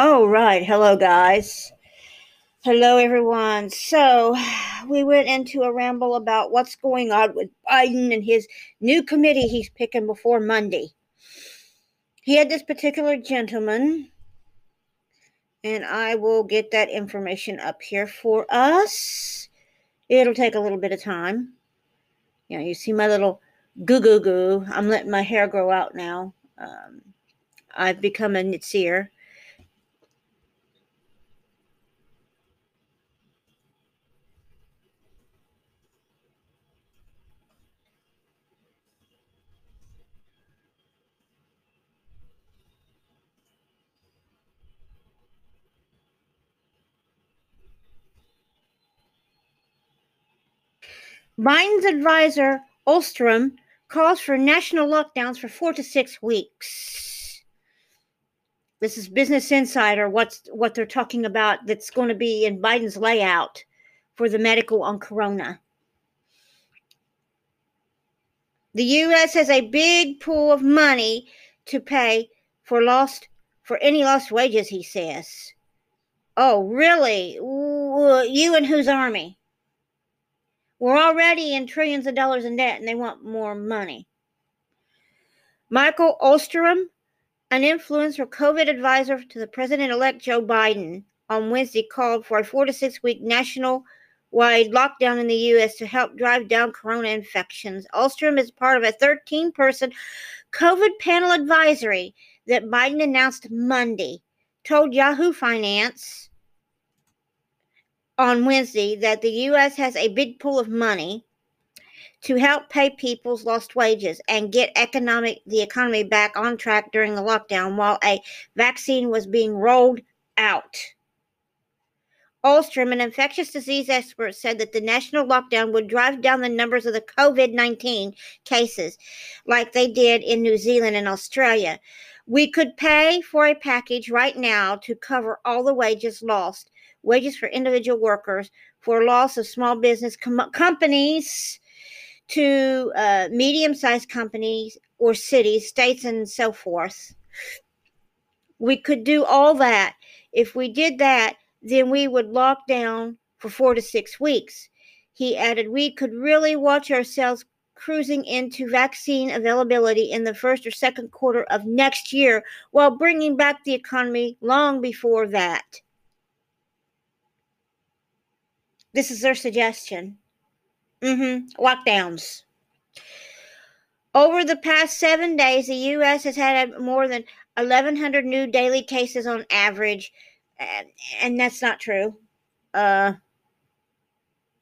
Oh, right. Hello, guys. Hello, everyone. So, we went into a ramble about what's going on with Biden and his new committee he's picking before Monday. He had this particular gentleman, and I will get that information up here for us. It'll take a little bit of time. Know, you see my little goo goo goo. I'm letting my hair grow out now. Um, I've become a knitseer Biden's advisor, Osterholm, calls for national lockdowns for four to six weeks. This is Business Insider, what's what they're talking about that's going to be in Biden's layout for the medical on corona. The US has a big pool of money to pay for lost for any lost wages, he says. Oh, really? You and whose army? We're already in trillions of dollars in debt and they want more money. Michael Osterholm, an influencer COVID advisor to the president elect Joe Biden, on Wednesday called for a four to six week national wide lockdown in the U.S. to help drive down corona infections. Osterholm is part of a 13 person COVID panel advisory that Biden announced Monday, told Yahoo Finance on Wednesday that the U.S. has a big pool of money to help pay people's lost wages and get economic the economy back on track during the lockdown while a vaccine was being rolled out. Osterholm, an infectious disease expert, said that the national lockdown would drive down the numbers of the COVID 19 cases like they did in New Zealand and Australia. We could pay for a package right now to cover all the wages lost wages for individual workers, for loss of small business com- companies to uh, medium sized companies or cities, states, and so forth. We could do all that. If we did that, then we would lock down for four to six weeks. He added, We could really watch ourselves cruising into vaccine availability in the first or second quarter of next year while bringing back the economy long before that. This is their suggestion. Mm-hmm. Lockdowns. Over the past seven days, the U.S. has had more than 1,100 new daily cases on average, and, that's not true. Uh,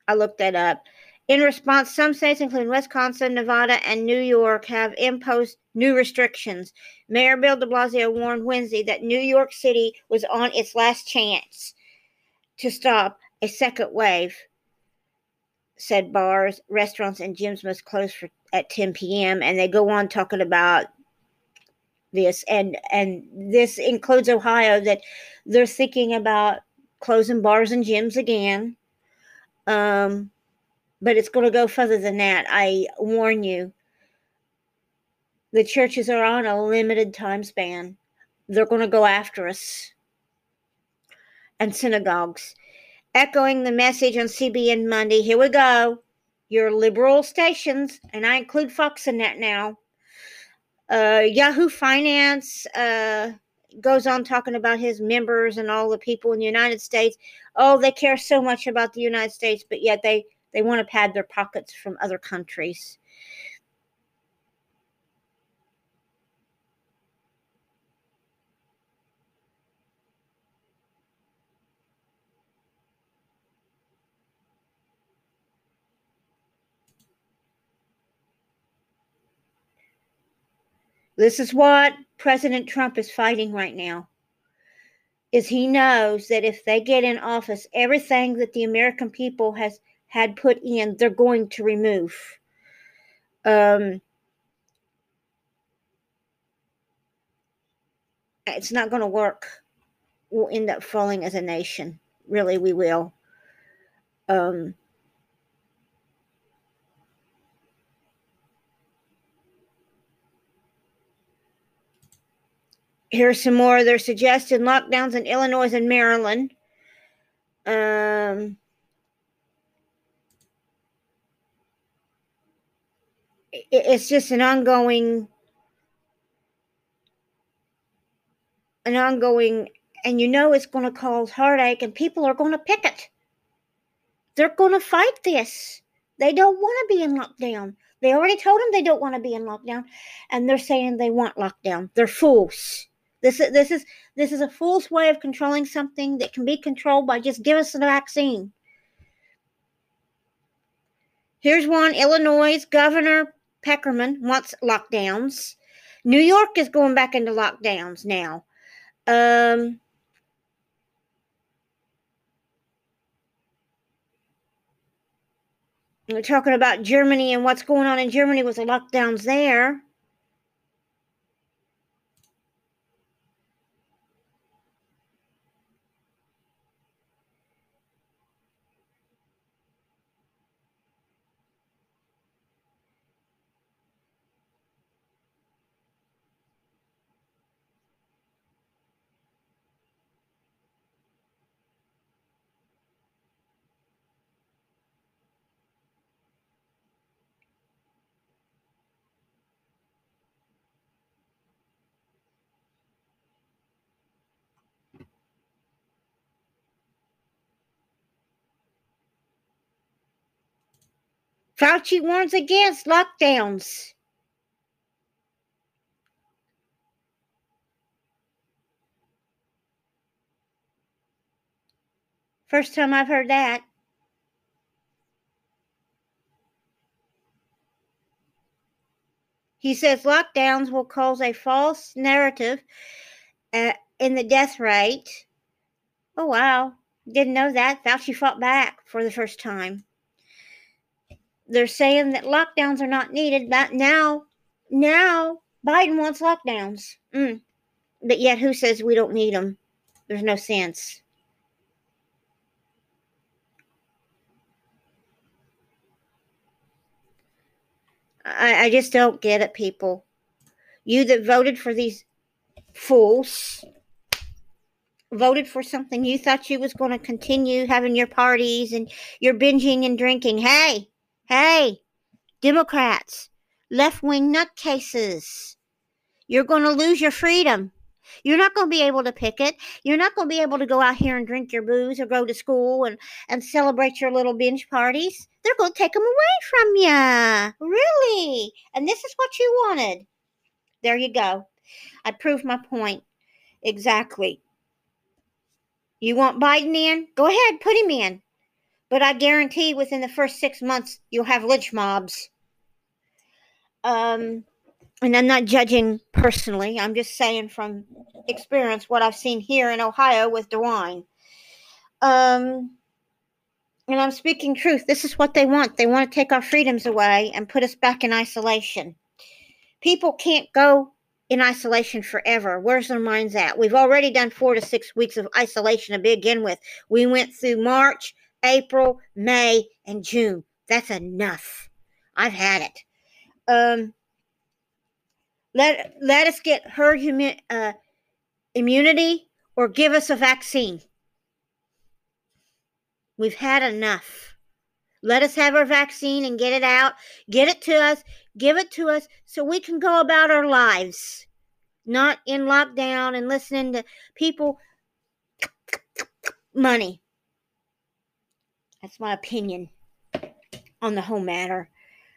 I looked that up. In response, some states, including Wisconsin, Nevada, and New York, have imposed new restrictions. Mayor Bill de Blasio warned Wednesday that New York City was on its last chance to stop a second wave said bars, restaurants, and gyms must close for at 10 p.m. And they go on talking about this, and and this includes Ohio that they're thinking about closing bars and gyms again. Um, but it's going to go further than that. I warn you. The churches are on a limited time span. They're going to go after us. And synagogues echoing the message on CBN Monday. Here we go. Your liberal stations, and I include Fox in that now. Uh, Yahoo Finance uh, goes on talking about his members and all the people in the United States. Oh, they care so much about the United States, but yet they, they want to pad their pockets from other countries. This is what President Trump is fighting right now. Is he knows that if they get in office, everything that the American people has had put in, they're going to remove. Um, it's not going to work. We'll end up falling as a nation. Really, we will. Um, here's some more. They're suggesting lockdowns in Illinois and Maryland. Um, it's just an ongoing an ongoing and you know it's going to cause heartache and people are going to picket they're going to fight this they don't want to be in lockdown they already told them they don't want to be in lockdown and they're saying they want lockdown they're fools this is this is this is a fool's way of controlling something that can be controlled by just give us the vaccine here's one illinois governor Peckerman wants lockdowns. New York is going back into lockdowns now. Um, we're talking about Germany and what's going on in Germany with the lockdowns there. Fauci warns against lockdowns. First time I've heard that. He says lockdowns will cause a false narrative uh, in the death rate. Oh, wow. Didn't know that. Fauci fought back for the first time they're saying that lockdowns are not needed. That now, now Biden wants lockdowns. Mm. But yet, who says we don't need them? There's no sense. I, I just don't get it, people. You that voted for these fools voted for something you thought you was going to continue having your parties and your binging and drinking. Hey, Hey, Democrats, left wing nutcases, you're going to lose your freedom. You're not going to be able to picket. You're not going to be able to go out here and drink your booze or go to school and, and celebrate your little binge parties. They're going to take them away from you. Really? And this is what you wanted. There you go. I proved my point. Exactly. You want Biden in? Go ahead, put him in. But I guarantee within the first six months, you'll have lynch mobs. Um, and I'm not judging personally. I'm just saying from experience what I've seen here in Ohio with DeWine. Um, and I'm speaking truth. This is what they want. They want to take our freedoms away and put us back in isolation. People can't go in isolation forever. Where's their minds at? We've already done four to six weeks of isolation to begin with. We went through March, April, May, and June. That's enough. I've had it. Um, let let us get herd humi- uh, immunity or give us a vaccine. We've had enough. Let us have our vaccine and get it out. Get it to us. Give it to us so we can go about our lives, not in lockdown and listening to people money. That's my opinion on the whole matter.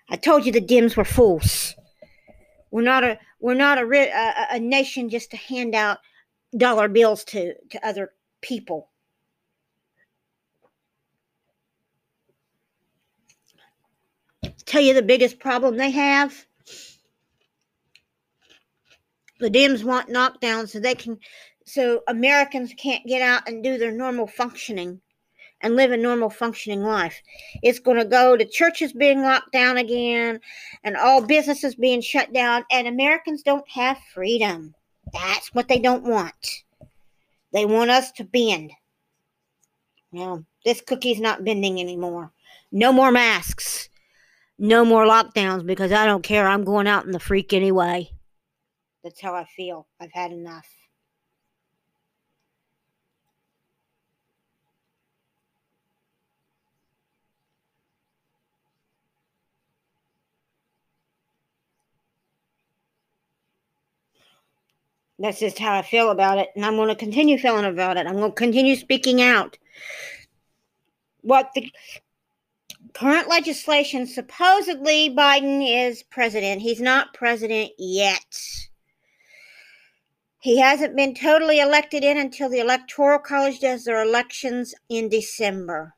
I told you the Dems were fools. We're not a we're not a, a, a nation just to hand out dollar bills to to other people. Tell you the biggest problem they have. The Dems want knockdowns so they can so Americans can't get out and do their normal functioning and live a normal functioning life. It's going to go to churches being locked down again and all businesses being shut down, and Americans don't have freedom. That's what they don't want. They want us to bend. Now, this cookie's not bending anymore. No more masks. No more lockdowns because I don't care. I'm going out in the freak anyway. That's how I feel. I've had enough. That's just how I feel about it. And I'm going to continue feeling about it. I'm going to continue speaking out. What the current legislation supposedly Biden is president. He's not president yet. He hasn't been totally elected in until the Electoral College does their elections in December.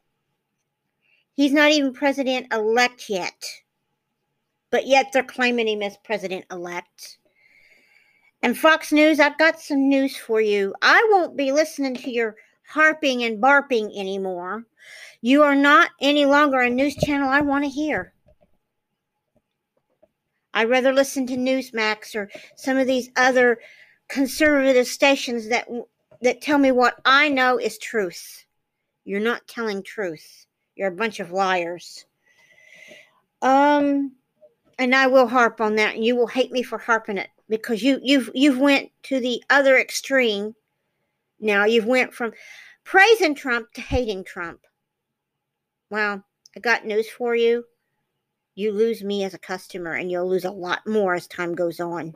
He's not even president elect yet. But yet they're claiming him as president elect. And Fox News, I've got some news for you. I won't be listening to your harping and barping anymore. You are not any longer a news channel I want to hear. I'd rather listen to Newsmax or some of these other conservative stations that that tell me what I know is truth. You're not telling truth. You're a bunch of liars. Um and I will harp on that and you will hate me for harping it because you you've you've went to the other extreme. Now you've went from praising Trump to hating Trump. Well, I got news for you. You lose me as a customer and you'll lose a lot more as time goes on.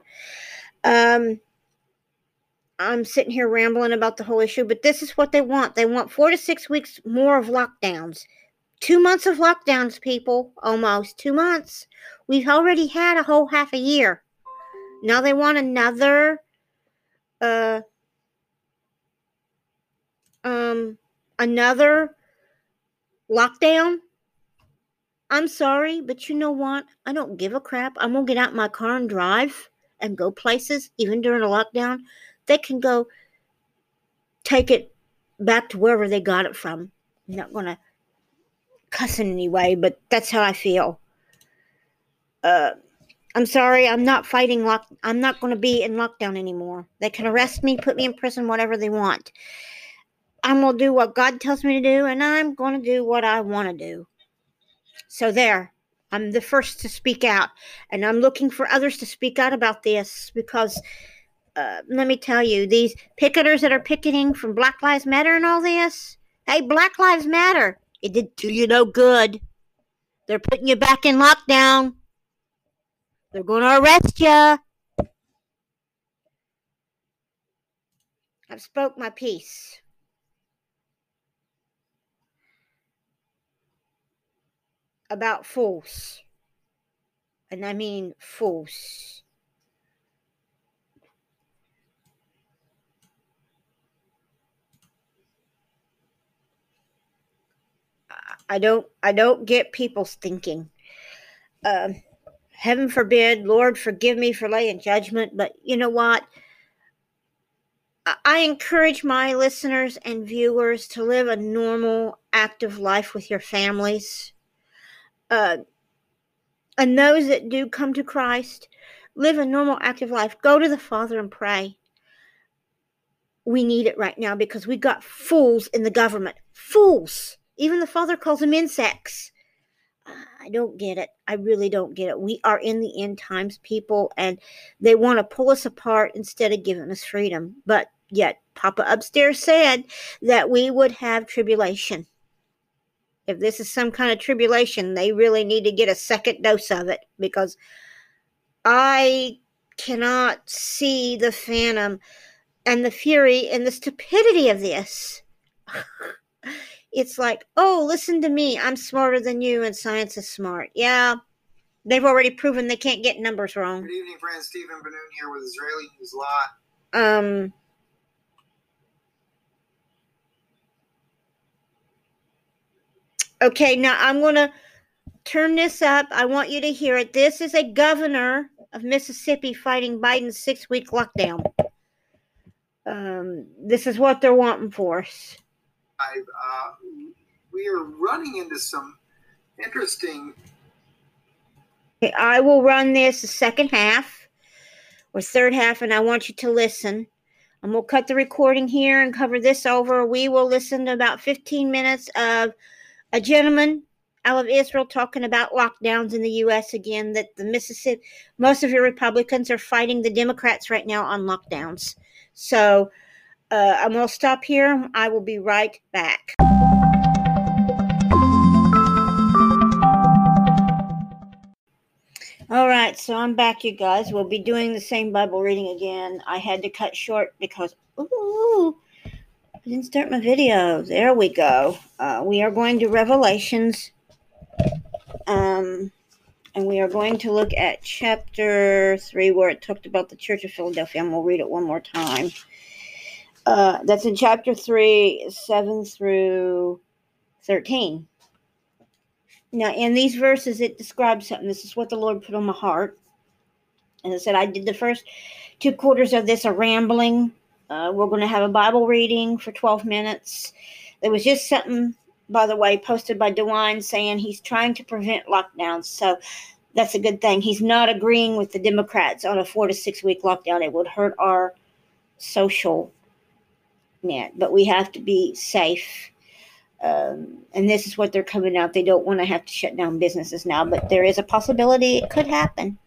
Um I'm sitting here rambling about the whole issue, but this is what they want. They want 4 to 6 weeks more of lockdowns. 2 months of lockdowns, people, almost 2 months. We've already had a whole half a year. Now they want another uh um another lockdown. I'm sorry, but you know what? I don't give a crap. I'm gonna get out my car and drive and go places, even during a lockdown. They can go take it back to wherever they got it from. I'm not gonna cuss in any way, but that's how I feel. Uh I'm sorry, I'm not fighting lock. I'm not going to be in lockdown anymore. They can arrest me, put me in prison, whatever they want. I'm going to do what God tells me to do, and I'm going to do what I want to do. So there, I'm the first to speak out, and I'm looking for others to speak out about this because. Uh, let me tell you, these picketers that are picketing from Black Lives Matter and all this, hey, Black Lives Matter, it did do you no good. They're putting you back in lockdown. They're going to arrest you. I've spoke my piece. About fools. And I mean fools. I don't I don't get people's thinking. Um heaven forbid, Lord, forgive me for laying judgment. But you know what? I encourage my listeners and viewers to live a normal, active life with your families. Uh, and those that do come to Christ, live a normal, active life. Go to the Father and pray. We need it right now because we got fools in the government. Fools. Even the Father calls them insects. I don't get it. I really don't get it. We are in the end times, people, and they want to pull us apart instead of giving us freedom. But yet, Papa upstairs said that we would have tribulation. If this is some kind of tribulation, they really need to get a second dose of it because I cannot see the phantom and the fury and the stupidity of this. it's like, oh, listen to me. I'm smarter than you, and science is smart. Yeah, they've already proven they can't get numbers wrong. Good evening, friends. Stephen Benoon here with Israel News Live. Um, okay, now I'm going to turn this up. I want you to hear it. This is a governor of Mississippi fighting Biden's six week lockdown. Um, this is what they're wanting for us. Uh, we are running into some interesting. I will run this the second half or third half, and I want you to listen. And we'll cut the recording here and cover this over. We will listen to about 15 minutes of a gentleman out of Israel talking about lockdowns in the U.S. again. That the Mississippi, most of your Republicans are fighting the Democrats right now on lockdowns. So uh, I'm going to stop here. I will be right back. All right, so I'm back, you guys. We'll be doing the same Bible reading again. I had to cut short because, ooh, I didn't start my video. There we go. Uh, we are going to Revelations, um, and we are going to look at chapter three, where it talked about the Church of Philadelphia, and we'll read it one more time. Uh, that's in chapter three, seven through thirteen. Now, in these verses, it describes something. This is what the Lord put on my heart. And I said, I did the first two quarters of this a rambling. Uh, we're going to have a Bible reading for 12 minutes. There was just something, by the way, posted by DeWine saying he's trying to prevent lockdowns. So that's a good thing. He's not agreeing with the Democrats on a four to six week lockdown. It would hurt our social net, but we have to be safe um, and this is what they're coming out. They don't want to have to shut down businesses now, but there is a possibility it could happen.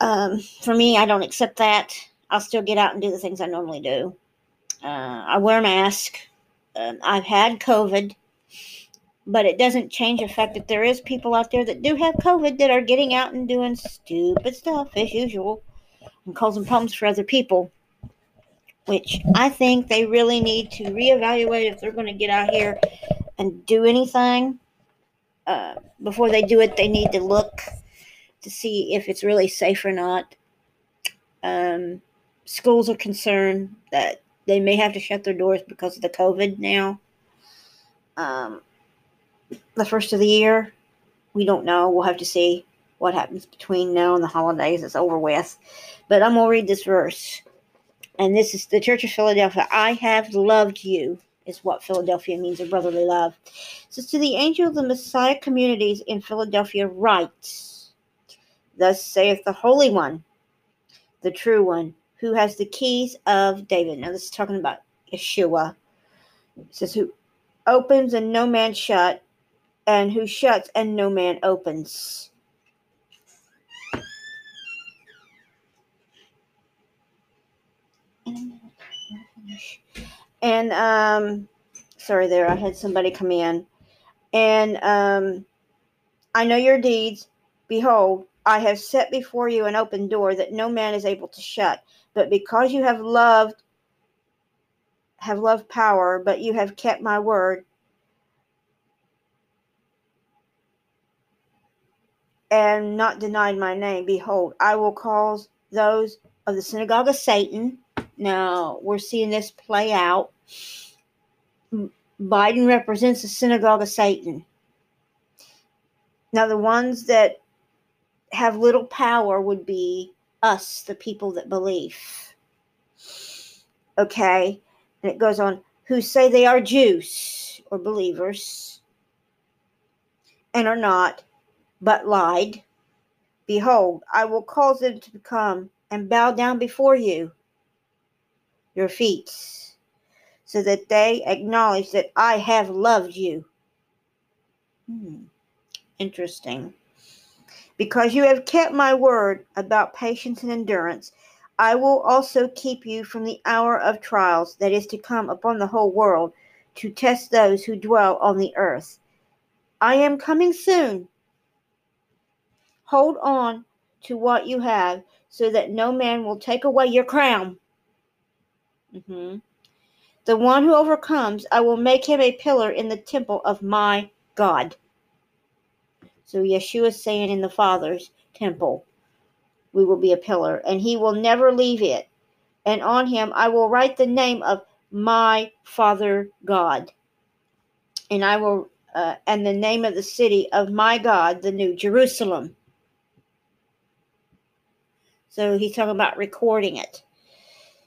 Um, for me, I don't accept that. I'll still get out and do the things I normally do. Uh, I wear a mask. Um, I've had COVID, but it doesn't change the fact that there is people out there that do have COVID that are getting out and doing stupid stuff as usual and causing problems for other people which I think they really need to reevaluate if they're going to get out here and do anything. Uh, before they do it, they need to look to see if it's really safe or not. Um, schools are concerned that they may have to shut their doors because of the COVID now. Um, the first of the year, we don't know. We'll have to see what happens between now and the holidays. It's over with. But I'm going to read this verse and this is the Church of Philadelphia. I have loved you, is what Philadelphia means, a brotherly love. So to the angel of the Messiah communities in Philadelphia, write Thus saith the Holy One, the true one, who has the keys of David. Now, this is talking about Yeshua. It says, Who opens and no man shut, and who shuts and no man opens. And um, sorry, there I had somebody come in, and um, I know your deeds. Behold, I have set before you an open door that no man is able to shut. But because you have loved, have loved power, but you have kept my word, and not denied my name, behold, I will cause those of the synagogue of Satan now we're seeing this play out. Biden represents the synagogue of Satan. Now, the ones that have little power would be us, the people that believe. Okay? And it goes on who say they are Jews or believers and are not, but lied. Behold, I will cause them to come and bow down before you your feet, so that they acknowledge that I have loved you. Hmm. Interesting. Because you have kept my word about patience and endurance, I will also keep you from the hour of trials that is to come upon the whole world to test those who dwell on the earth. I am coming soon. Hold on to what you have so that no man will take away your crown. Mm-hmm. The one who overcomes, I will make him a pillar in the temple of my God. So Yeshua is saying in the Father's temple, we will be a pillar, and he will never leave it. And on him I will write the name of my Father God. And I will, uh, and the name of the city of my God, the New Jerusalem. So he's talking about recording it,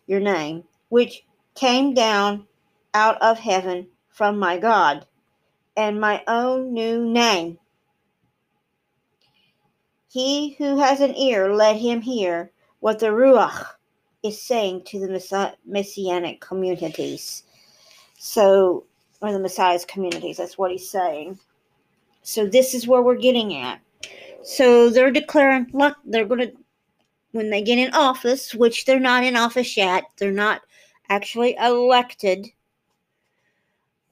your name which came down out of heaven from my God, and my own new name. He who has an ear, let him hear what the Ruach is saying to the messianic communities. So, or the Messiah's communities, that's what he's saying. So, this is where we're getting at. So, they're declaring, look, they're going to, when they get in office, which they're not in office yet, they're not actually elected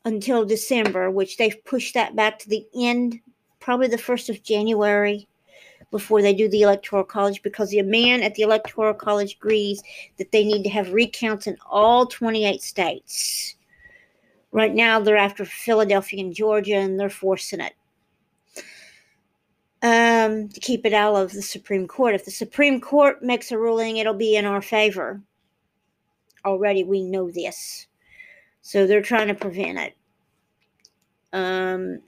until December, which they've pushed that back to the end, probably the 1st of January, before they do the electoral college because the man at the electoral college agrees that they need to have recounts in all 28 states. Right now, they're after Philadelphia and Georgia, and they're forcing it um, to keep it out of the Supreme Court. If the Supreme Court makes a ruling, it'll be in our favor. Already, we know this. So they're trying to prevent it. Um,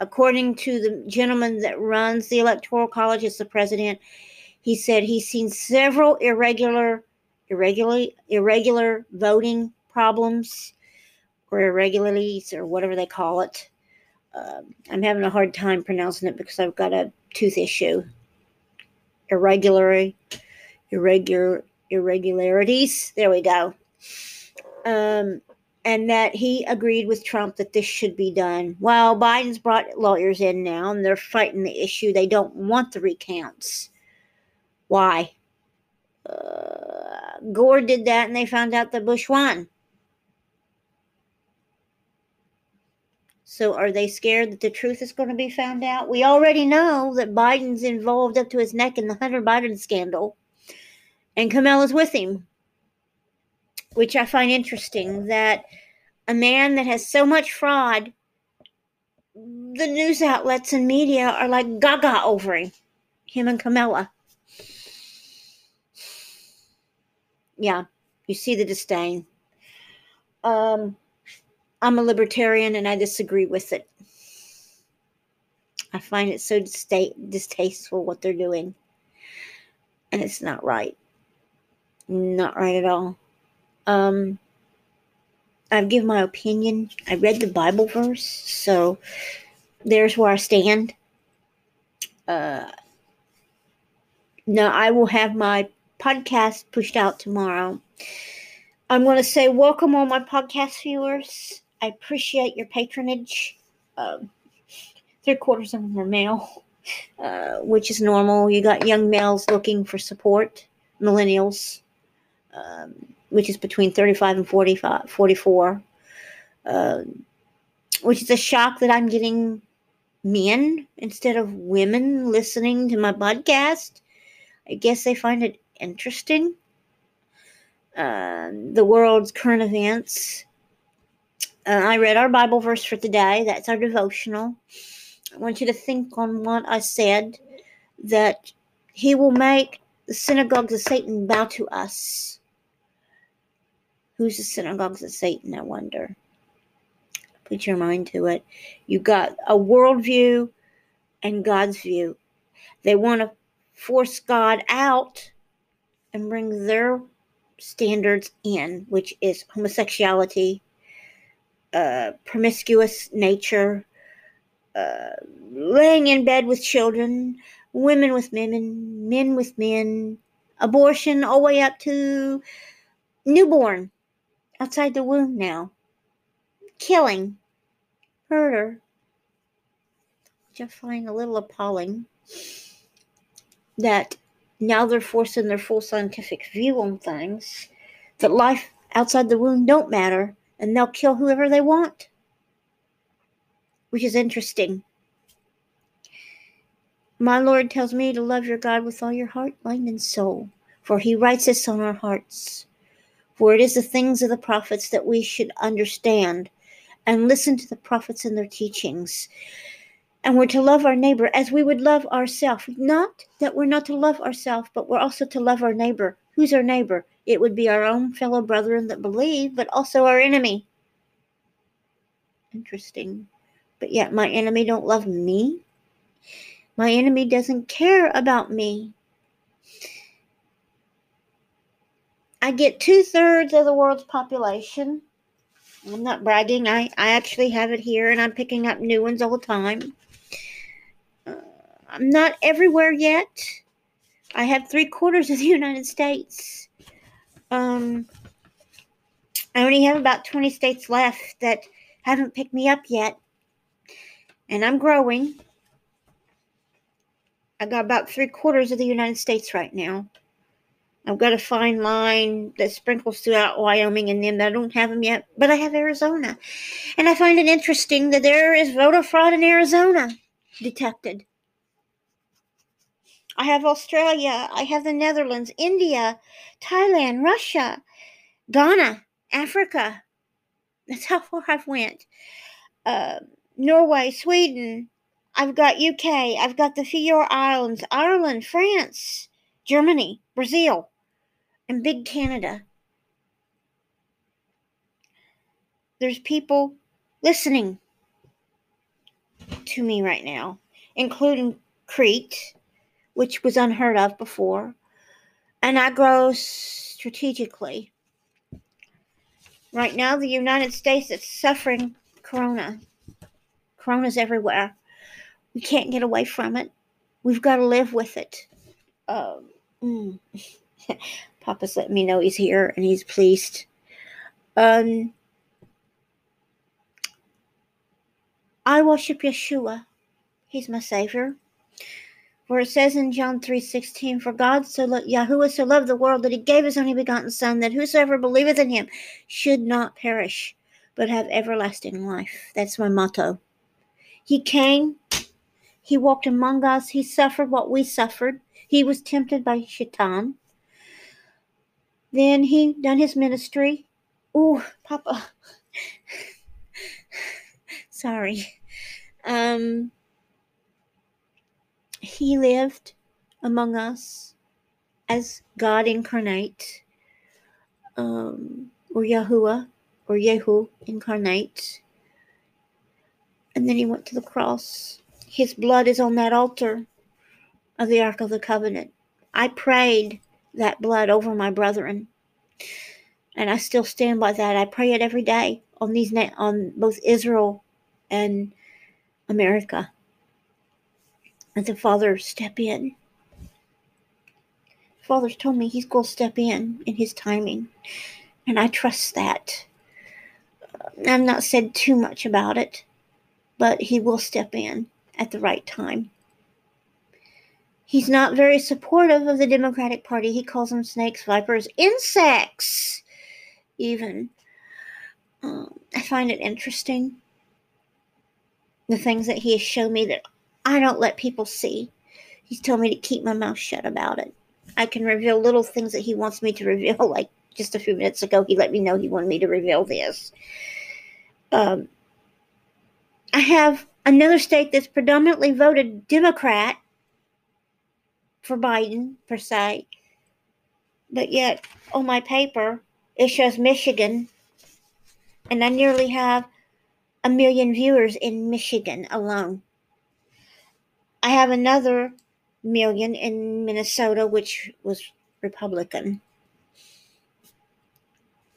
according to the gentleman that runs the Electoral College as the president, he said he's seen several irregular, irregular, irregular voting problems or irregularities or whatever they call it. Uh, I'm having a hard time pronouncing it because I've got a tooth issue. Irregular, irregular, irregularities. There we go. Um, and that he agreed with Trump that this should be done. Well, Biden's brought lawyers in now and they're fighting the issue. They don't want the recounts. Why? Uh, Gore did that and they found out that Bush won. So are they scared that the truth is going to be found out? We already know that Biden's involved up to his neck in the Hunter Biden scandal and Camilla's with him which I find interesting that a man that has so much fraud, the news outlets and media are like gaga over him, him and Camilla. Yeah, you see the disdain. Um, I'm a libertarian and I disagree with it. I find it so distasteful what they're doing. And it's not right. Not right at all. Um, I've given my opinion. I read the Bible verse, so there's where I stand. Uh, now I will have my podcast pushed out tomorrow. I'm going to say welcome all my podcast viewers. I appreciate your patronage. Um, three quarters of them are male, uh, which is normal. You got young males looking for support, millennials. Um, which is between 35 and 45, 44, uh, which is a shock that I'm getting men instead of women listening to my podcast. I guess they find it interesting. Uh, the world's current events. Uh, I read our Bible verse for today. That's our devotional. I want you to think on what I said that he will make the synagogues of Satan bow to us. Who's the synagogues of Satan, I wonder? Put your mind to it. You got a worldview and God's view. They want to force God out and bring their standards in, which is homosexuality, uh, promiscuous nature, uh, laying in bed with children, women with women, men with men, abortion, all the way up to newborn outside the womb now. Killing. Murder. Which I find a little appalling that now they're forcing their full scientific view on things, that life outside the womb don't matter, and they'll kill whoever they want. Which is interesting. My Lord tells me to love your God with all your heart, mind, and soul, for he writes this on our hearts. For it is the things of the prophets that we should understand and listen to the prophets and their teachings. And we're to love our neighbor as we would love ourselves. Not that we're not to love ourselves, but we're also to love our neighbor. Who's our neighbor? It would be our own fellow brethren that believe, but also our enemy. Interesting. But yet my enemy don't love me. My enemy doesn't care about me. I get two thirds of the world's population. I'm not bragging. I, I actually have it here and I'm picking up new ones all the time. Uh, I'm not everywhere yet. I have three quarters of the United States. Um, I only have about 20 states left that haven't picked me up yet. And I'm growing. I got about three quarters of the United States right now. I've got a fine line that sprinkles throughout Wyoming and them. I don't have them yet, but I have Arizona. And I find it interesting that there is voter fraud in Arizona detected. I have Australia. I have the Netherlands, India, Thailand, Russia, Ghana, Africa. That's how far I've went. Uh, Norway, Sweden. I've got UK. I've got the Faroe Islands, Ireland, France, Germany, Brazil, and big Canada. There's people listening to me right now, including Crete, which was unheard of before. And I grow strategically. Right now, the United States is suffering corona. Corona's everywhere. We can't get away from it. We've got to live with it. Um, mm. Papa's letting me know he's here and he's pleased. Um, I worship Yeshua. He's my Savior. For it says in John 3.16, For God so loved Yahuwah so loved the world that he gave his only begotten Son, that whosoever believeth in him should not perish, but have everlasting life. That's my motto. He came, he walked among us, he suffered what we suffered. He was tempted by Shaitan. Then he done his ministry. Ooh, Papa. Sorry. Um, he lived among us as God incarnate, um, or Yahuwah, or Yehu incarnate. And then he went to the cross. His blood is on that altar of the Ark of the Covenant. I prayed that blood over my brethren. And I still stand by that. I pray it every day on these on both Israel and America. And the Father step in. Father's told me he's going to step in in his timing. And I trust that. I've not said too much about it, but he will step in at the right time. He's not very supportive of the Democratic Party. He calls them snakes, vipers, insects, even. Um, I find it interesting the things that he has shown me that I don't let people see. He's told me to keep my mouth shut about it. I can reveal little things that he wants me to reveal, like just a few minutes ago, he let me know he wanted me to reveal this. Um, I have another state that's predominantly voted Democrat for Biden, per se, but yet on my paper it shows Michigan, and I nearly have a million viewers in Michigan alone. I have another million in Minnesota, which was Republican.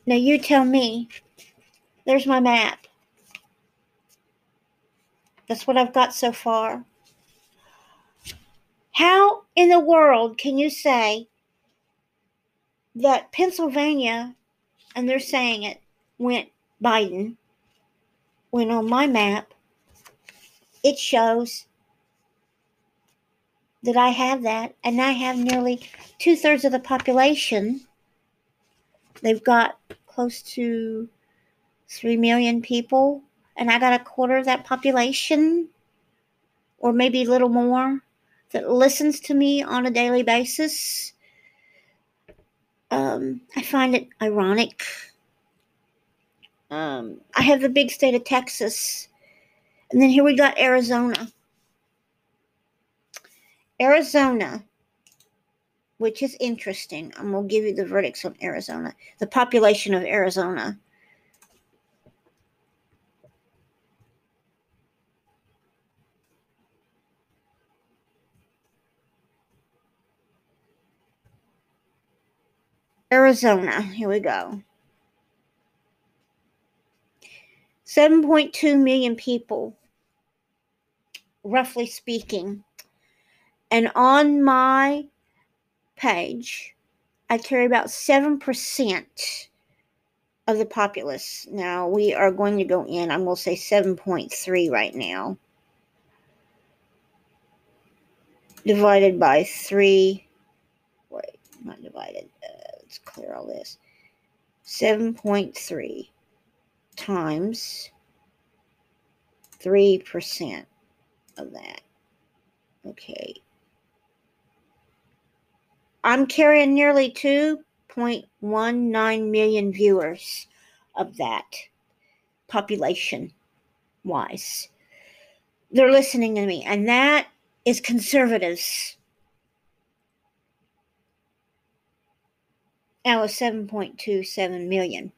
Now you tell me. There's my map. That's what I've got so far. How in the world can you say that Pennsylvania, and they're saying it, went Biden, when on my map it shows that I have that, and I have nearly two thirds of the population. They've got close to three million people, and I got a quarter of that population, or maybe a little more, that listens to me on a daily basis. Um, I find it ironic um, I have the big state of Texas. And then here we got Arizona. Arizona, which is interesting. I'm going to give you the verdicts on Arizona, the population of Arizona. Arizona, here we go. 7.2 million people, roughly speaking. And on my page, I carry about 7% of the populace. Now we are going to go in, I'm going to say 7.3 right now. Divided by 3. Wait, not divided. Uh, let's clear all this. 7.3 times 3% of that. Okay. I'm carrying nearly 2.19 million viewers of that population wise. They're listening to me, and that is conservatives. Now it's 7.27 million.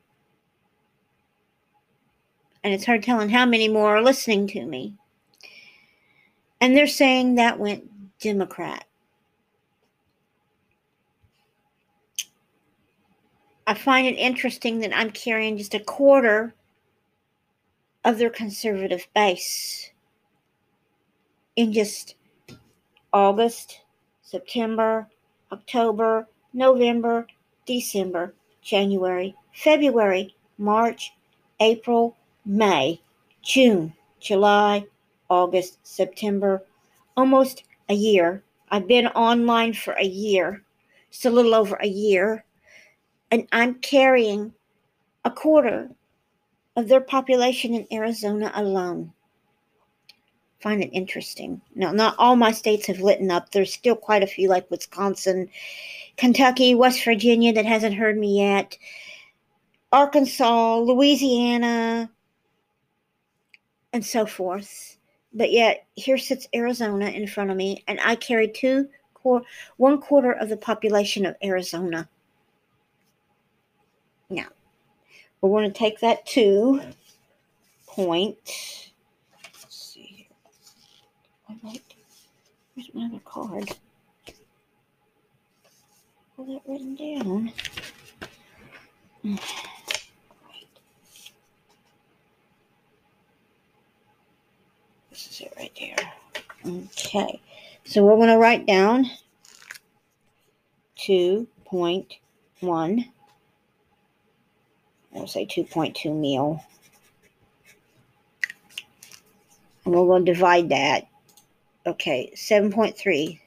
And it's hard telling how many more are listening to me. And they're saying that went Democrat. I find it interesting that I'm carrying just a quarter of their conservative base in just August, September, October, November, December, January, February, March, April, May, June, July, August, September, almost a year. I've been online for a year, just a little over a year, and I'm carrying a quarter of their population in Arizona alone. Find it interesting. Now, not all my states have lit up. There's still quite a few, like Wisconsin, Kentucky, West Virginia, that hasn't heard me yet, Arkansas, Louisiana, and so forth but yet here sits Arizona in front of me, and I carry two one quarter of the population of Arizona. Now, we're going to take that two point. Let's see here. Where's my other card? Pull that written down. This is it right there. Okay. So we're going to write down 2.1. I'll say 2.2 meal. And we're going to divide that. Okay, 7.3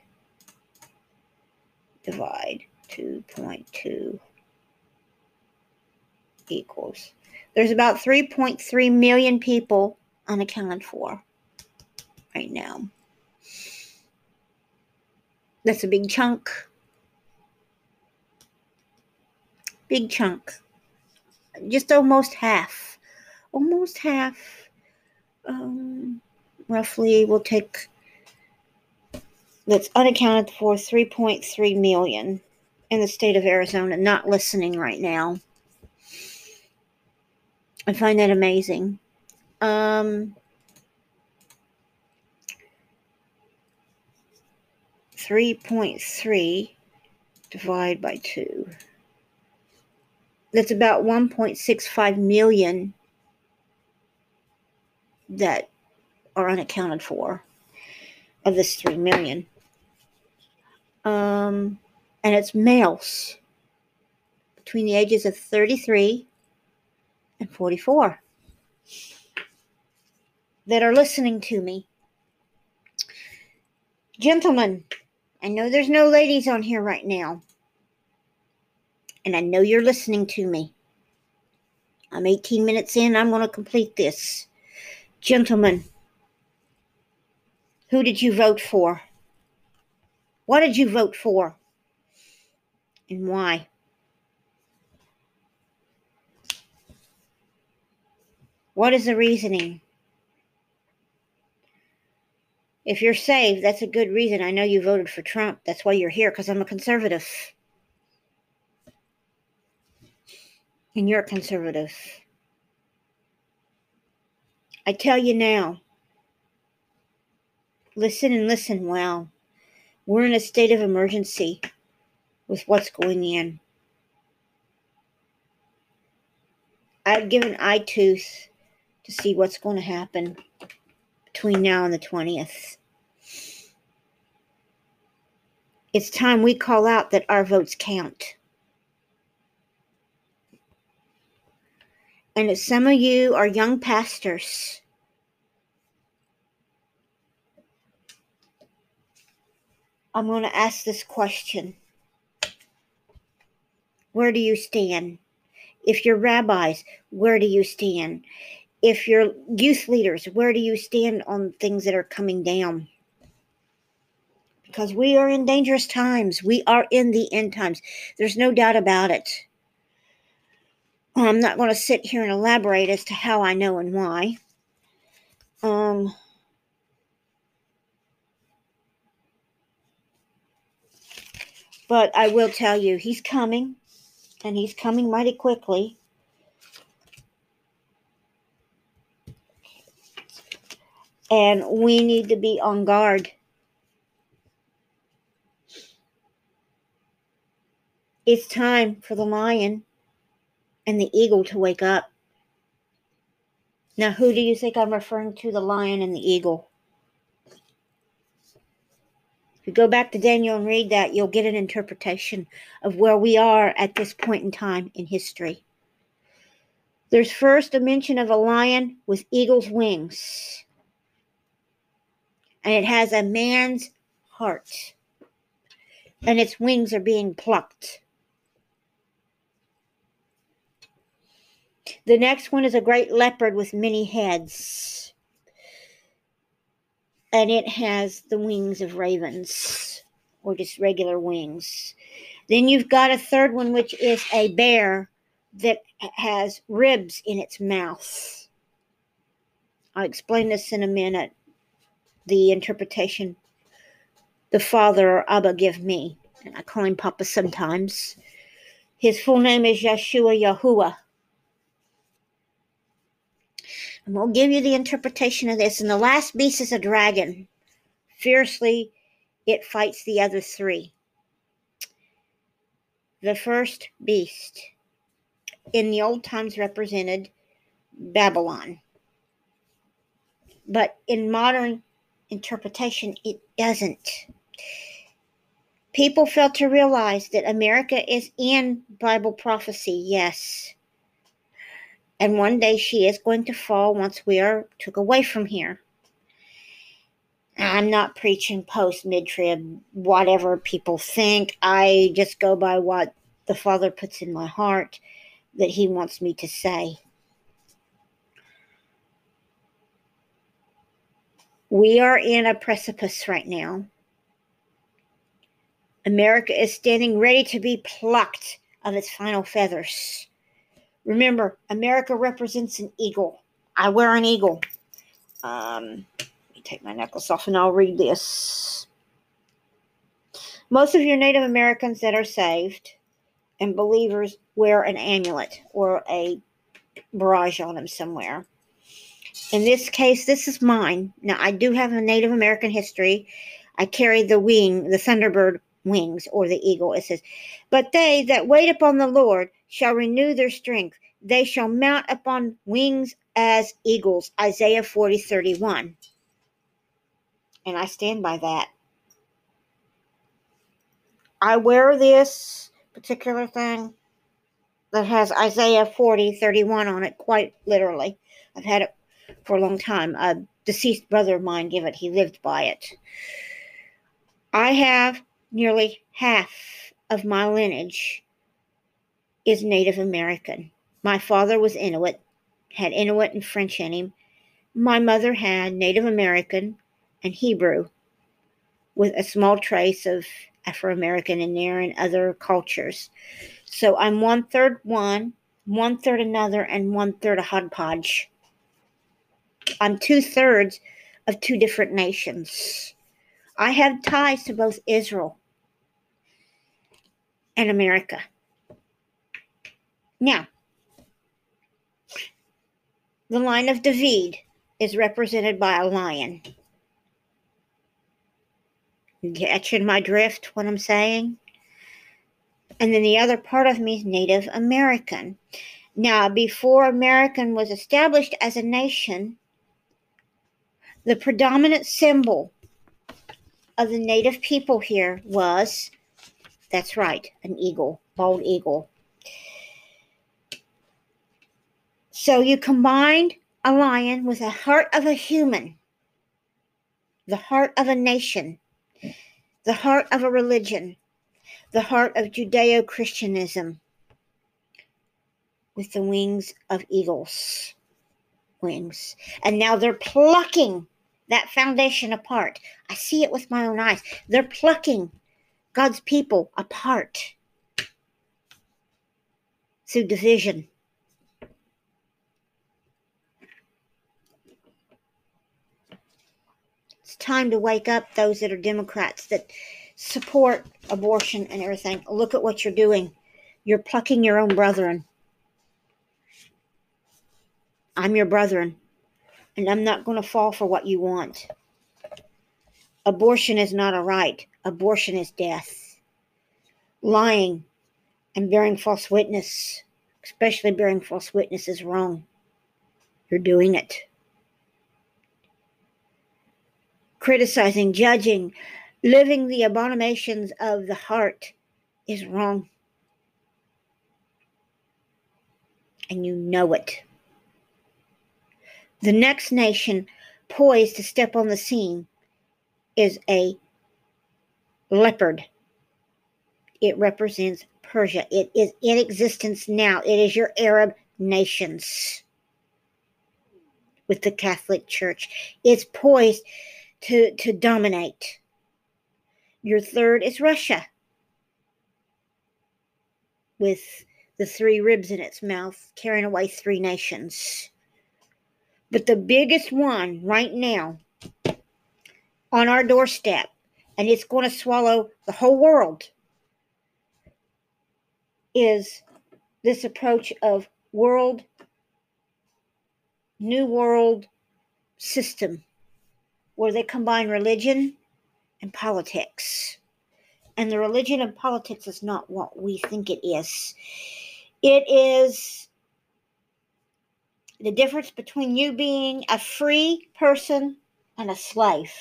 divide 2.2 equals. There's about 3.3 million people unaccounted for right now. That's a big chunk. Big chunk. Just almost half. Almost half. Um, roughly, we'll take that's unaccounted for 3.3 million in the state of Arizona not listening right now. I find that amazing. Um, 3.3 divided by 2. That's about 1.65 million that are unaccounted for of this 3 million. Um, and it's males between the ages of 33 and 44 that are listening to me. Gentlemen, I know there's no ladies on here right now. And I know you're listening to me. I'm 18 minutes in. I'm going to complete this. Gentlemen, who did you vote for? What did you vote for? And why? What is the reasoning? If you're saved, that's a good reason. I know you voted for Trump. That's why you're here, because I'm a conservative. And you're a conservative. I tell you now, listen and listen well. We're in a state of emergency with what's going in. I've given eye tooth to see what's going to happen between now and the 20th. It's time we call out that our votes count. And if some of you are young pastors, I'm going to ask this question Where do you stand? If you're rabbis, where do you stand? If you're youth leaders, where do you stand on things that are coming down? because we are in dangerous times. We are in the end times. There's no doubt about it. I'm not going to sit here and elaborate as to how I know and why. Um, but I will tell you, he's coming, and he's coming mighty quickly. And we need to be on guard. It's time for the lion and the eagle to wake up. Now, who do you think I'm referring to, the lion and the eagle? If you go back to Daniel and read that, you'll get an interpretation of where we are at this point in time in history. There's first a mention of a lion with eagle's wings, and it has a man's heart, and its wings are being plucked. The next one is a great leopard with many heads. And it has the wings of ravens, or just regular wings. Then you've got a third one, which is a bear that has ribs in its mouth. I'll explain this in a minute. The interpretation the father or Abba give me, and I call him Papa sometimes. His full name is Yeshua Yahuwah. And we'll give you the interpretation of this. And the last beast is a dragon. Fiercely, it fights the other three. The first beast in the old times represented Babylon. But in modern interpretation, it doesn't. People fail to realize that America is in Bible prophecy, yes. And one day she is going to fall once we are took away from here. I'm not preaching post mid trib, whatever people think. I just go by what the Father puts in my heart that He wants me to say. We are in a precipice right now. America is standing ready to be plucked of its final feathers. Remember, America represents an eagle. I wear an eagle. Um, let me take my necklace off and I'll read this. Most of your Native Americans that are saved and believers wear an amulet or a barrage on them somewhere. In this case, this is mine. Now, I do have a Native American history. I carry the wing, the Thunderbird wings, or the eagle. It says, But they that wait upon the Lord shall renew their strength. They shall mount upon wings as eagles. Isaiah 40 31. And I stand by that. I wear this particular thing that has Isaiah 40 31 on it, quite literally. I've had it for a long time. A deceased brother of mine gave it, he lived by it. I have nearly half of my lineage is Native American. My father was Inuit, had Inuit and French in him. My mother had Native American and Hebrew, with a small trace of Afro American in there and other cultures. So I'm one third one, one third another, and one third a hodgepodge. I'm two thirds of two different nations. I have ties to both Israel and America. Now, the line of David is represented by a lion. Catching my drift, what I'm saying? And then the other part of me is Native American. Now, before American was established as a nation, the predominant symbol of the native people here was that's right, an eagle, bald eagle. So you combined a lion with the heart of a human, the heart of a nation, the heart of a religion, the heart of Judeo Christianism, with the wings of eagles. Wings. And now they're plucking that foundation apart. I see it with my own eyes. They're plucking God's people apart through division. It's time to wake up those that are Democrats that support abortion and everything. Look at what you're doing. You're plucking your own brethren. I'm your brethren, and I'm not going to fall for what you want. Abortion is not a right, abortion is death. Lying and bearing false witness, especially bearing false witness, is wrong. You're doing it. Criticizing, judging, living the abominations of the heart is wrong. And you know it. The next nation poised to step on the scene is a leopard. It represents Persia. It is in existence now. It is your Arab nations with the Catholic Church. It's poised to, to dominate. Your third is Russia with the three ribs in its mouth, carrying away three nations. But the biggest one right now on our doorstep, and it's going to swallow the whole world, is this approach of world, new world system where they combine religion and politics. And the religion and politics is not what we think it is. It is the difference between you being a free person and a slave.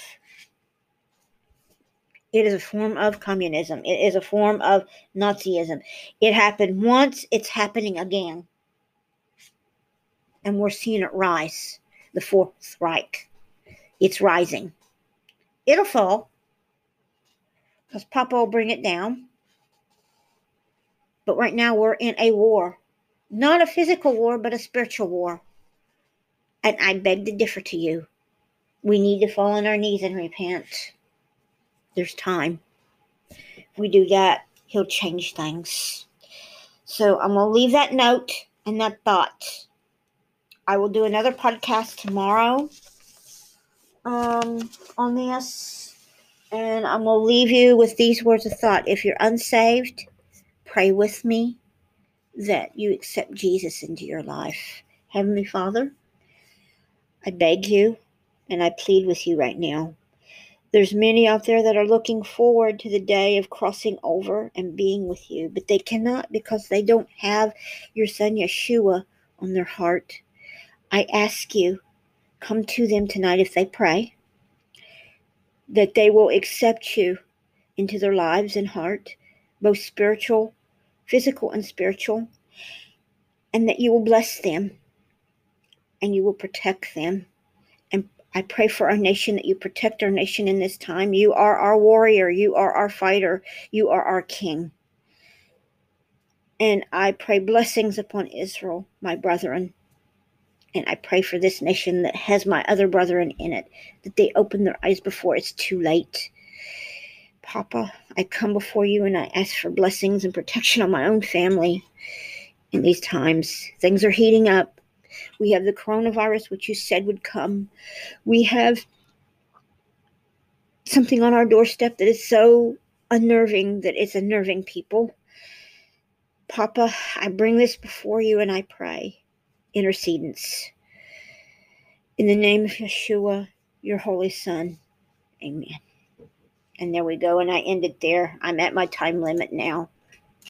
It is a form of communism. It is a form of Nazism. It happened once, it's happening again. And we're seeing it rise. The Fourth Reich. It's rising. It'll fall. Because Papa will bring it down. But right now we're in a war. Not a physical war, but a spiritual war. And I beg to differ to you. We need to fall on our knees and repent. There's time. If we do that, He'll change things. So I'm going to leave that note and that thought. I will do another podcast tomorrow um, on this. And I'm going to leave you with these words of thought. If you're unsaved, pray with me that you accept Jesus into your life. Heavenly Father, I beg you and I plead with you right now. There's many out there that are looking forward to the day of crossing over and being with you, but they cannot because they don't have your son Yeshua on their heart. I ask you, come to them tonight if they pray, that they will accept you into their lives and heart, both spiritual, physical, and spiritual, and that you will bless them and you will protect them. And I pray for our nation that you protect our nation in this time. You are our warrior, you are our fighter, you are our king. And I pray blessings upon Israel, my brethren. And I pray for this nation that has my other brethren in it, that they open their eyes before it's too late. Papa, I come before you and I ask for blessings and protection on my own family in these times. Things are heating up. We have the coronavirus, which you said would come. We have something on our doorstep that is so unnerving that it's unnerving people. Papa, I bring this before you and I pray. Intercedence. In the name of Yeshua, your holy son. Amen. And there we go. And I end it there. I'm at my time limit now.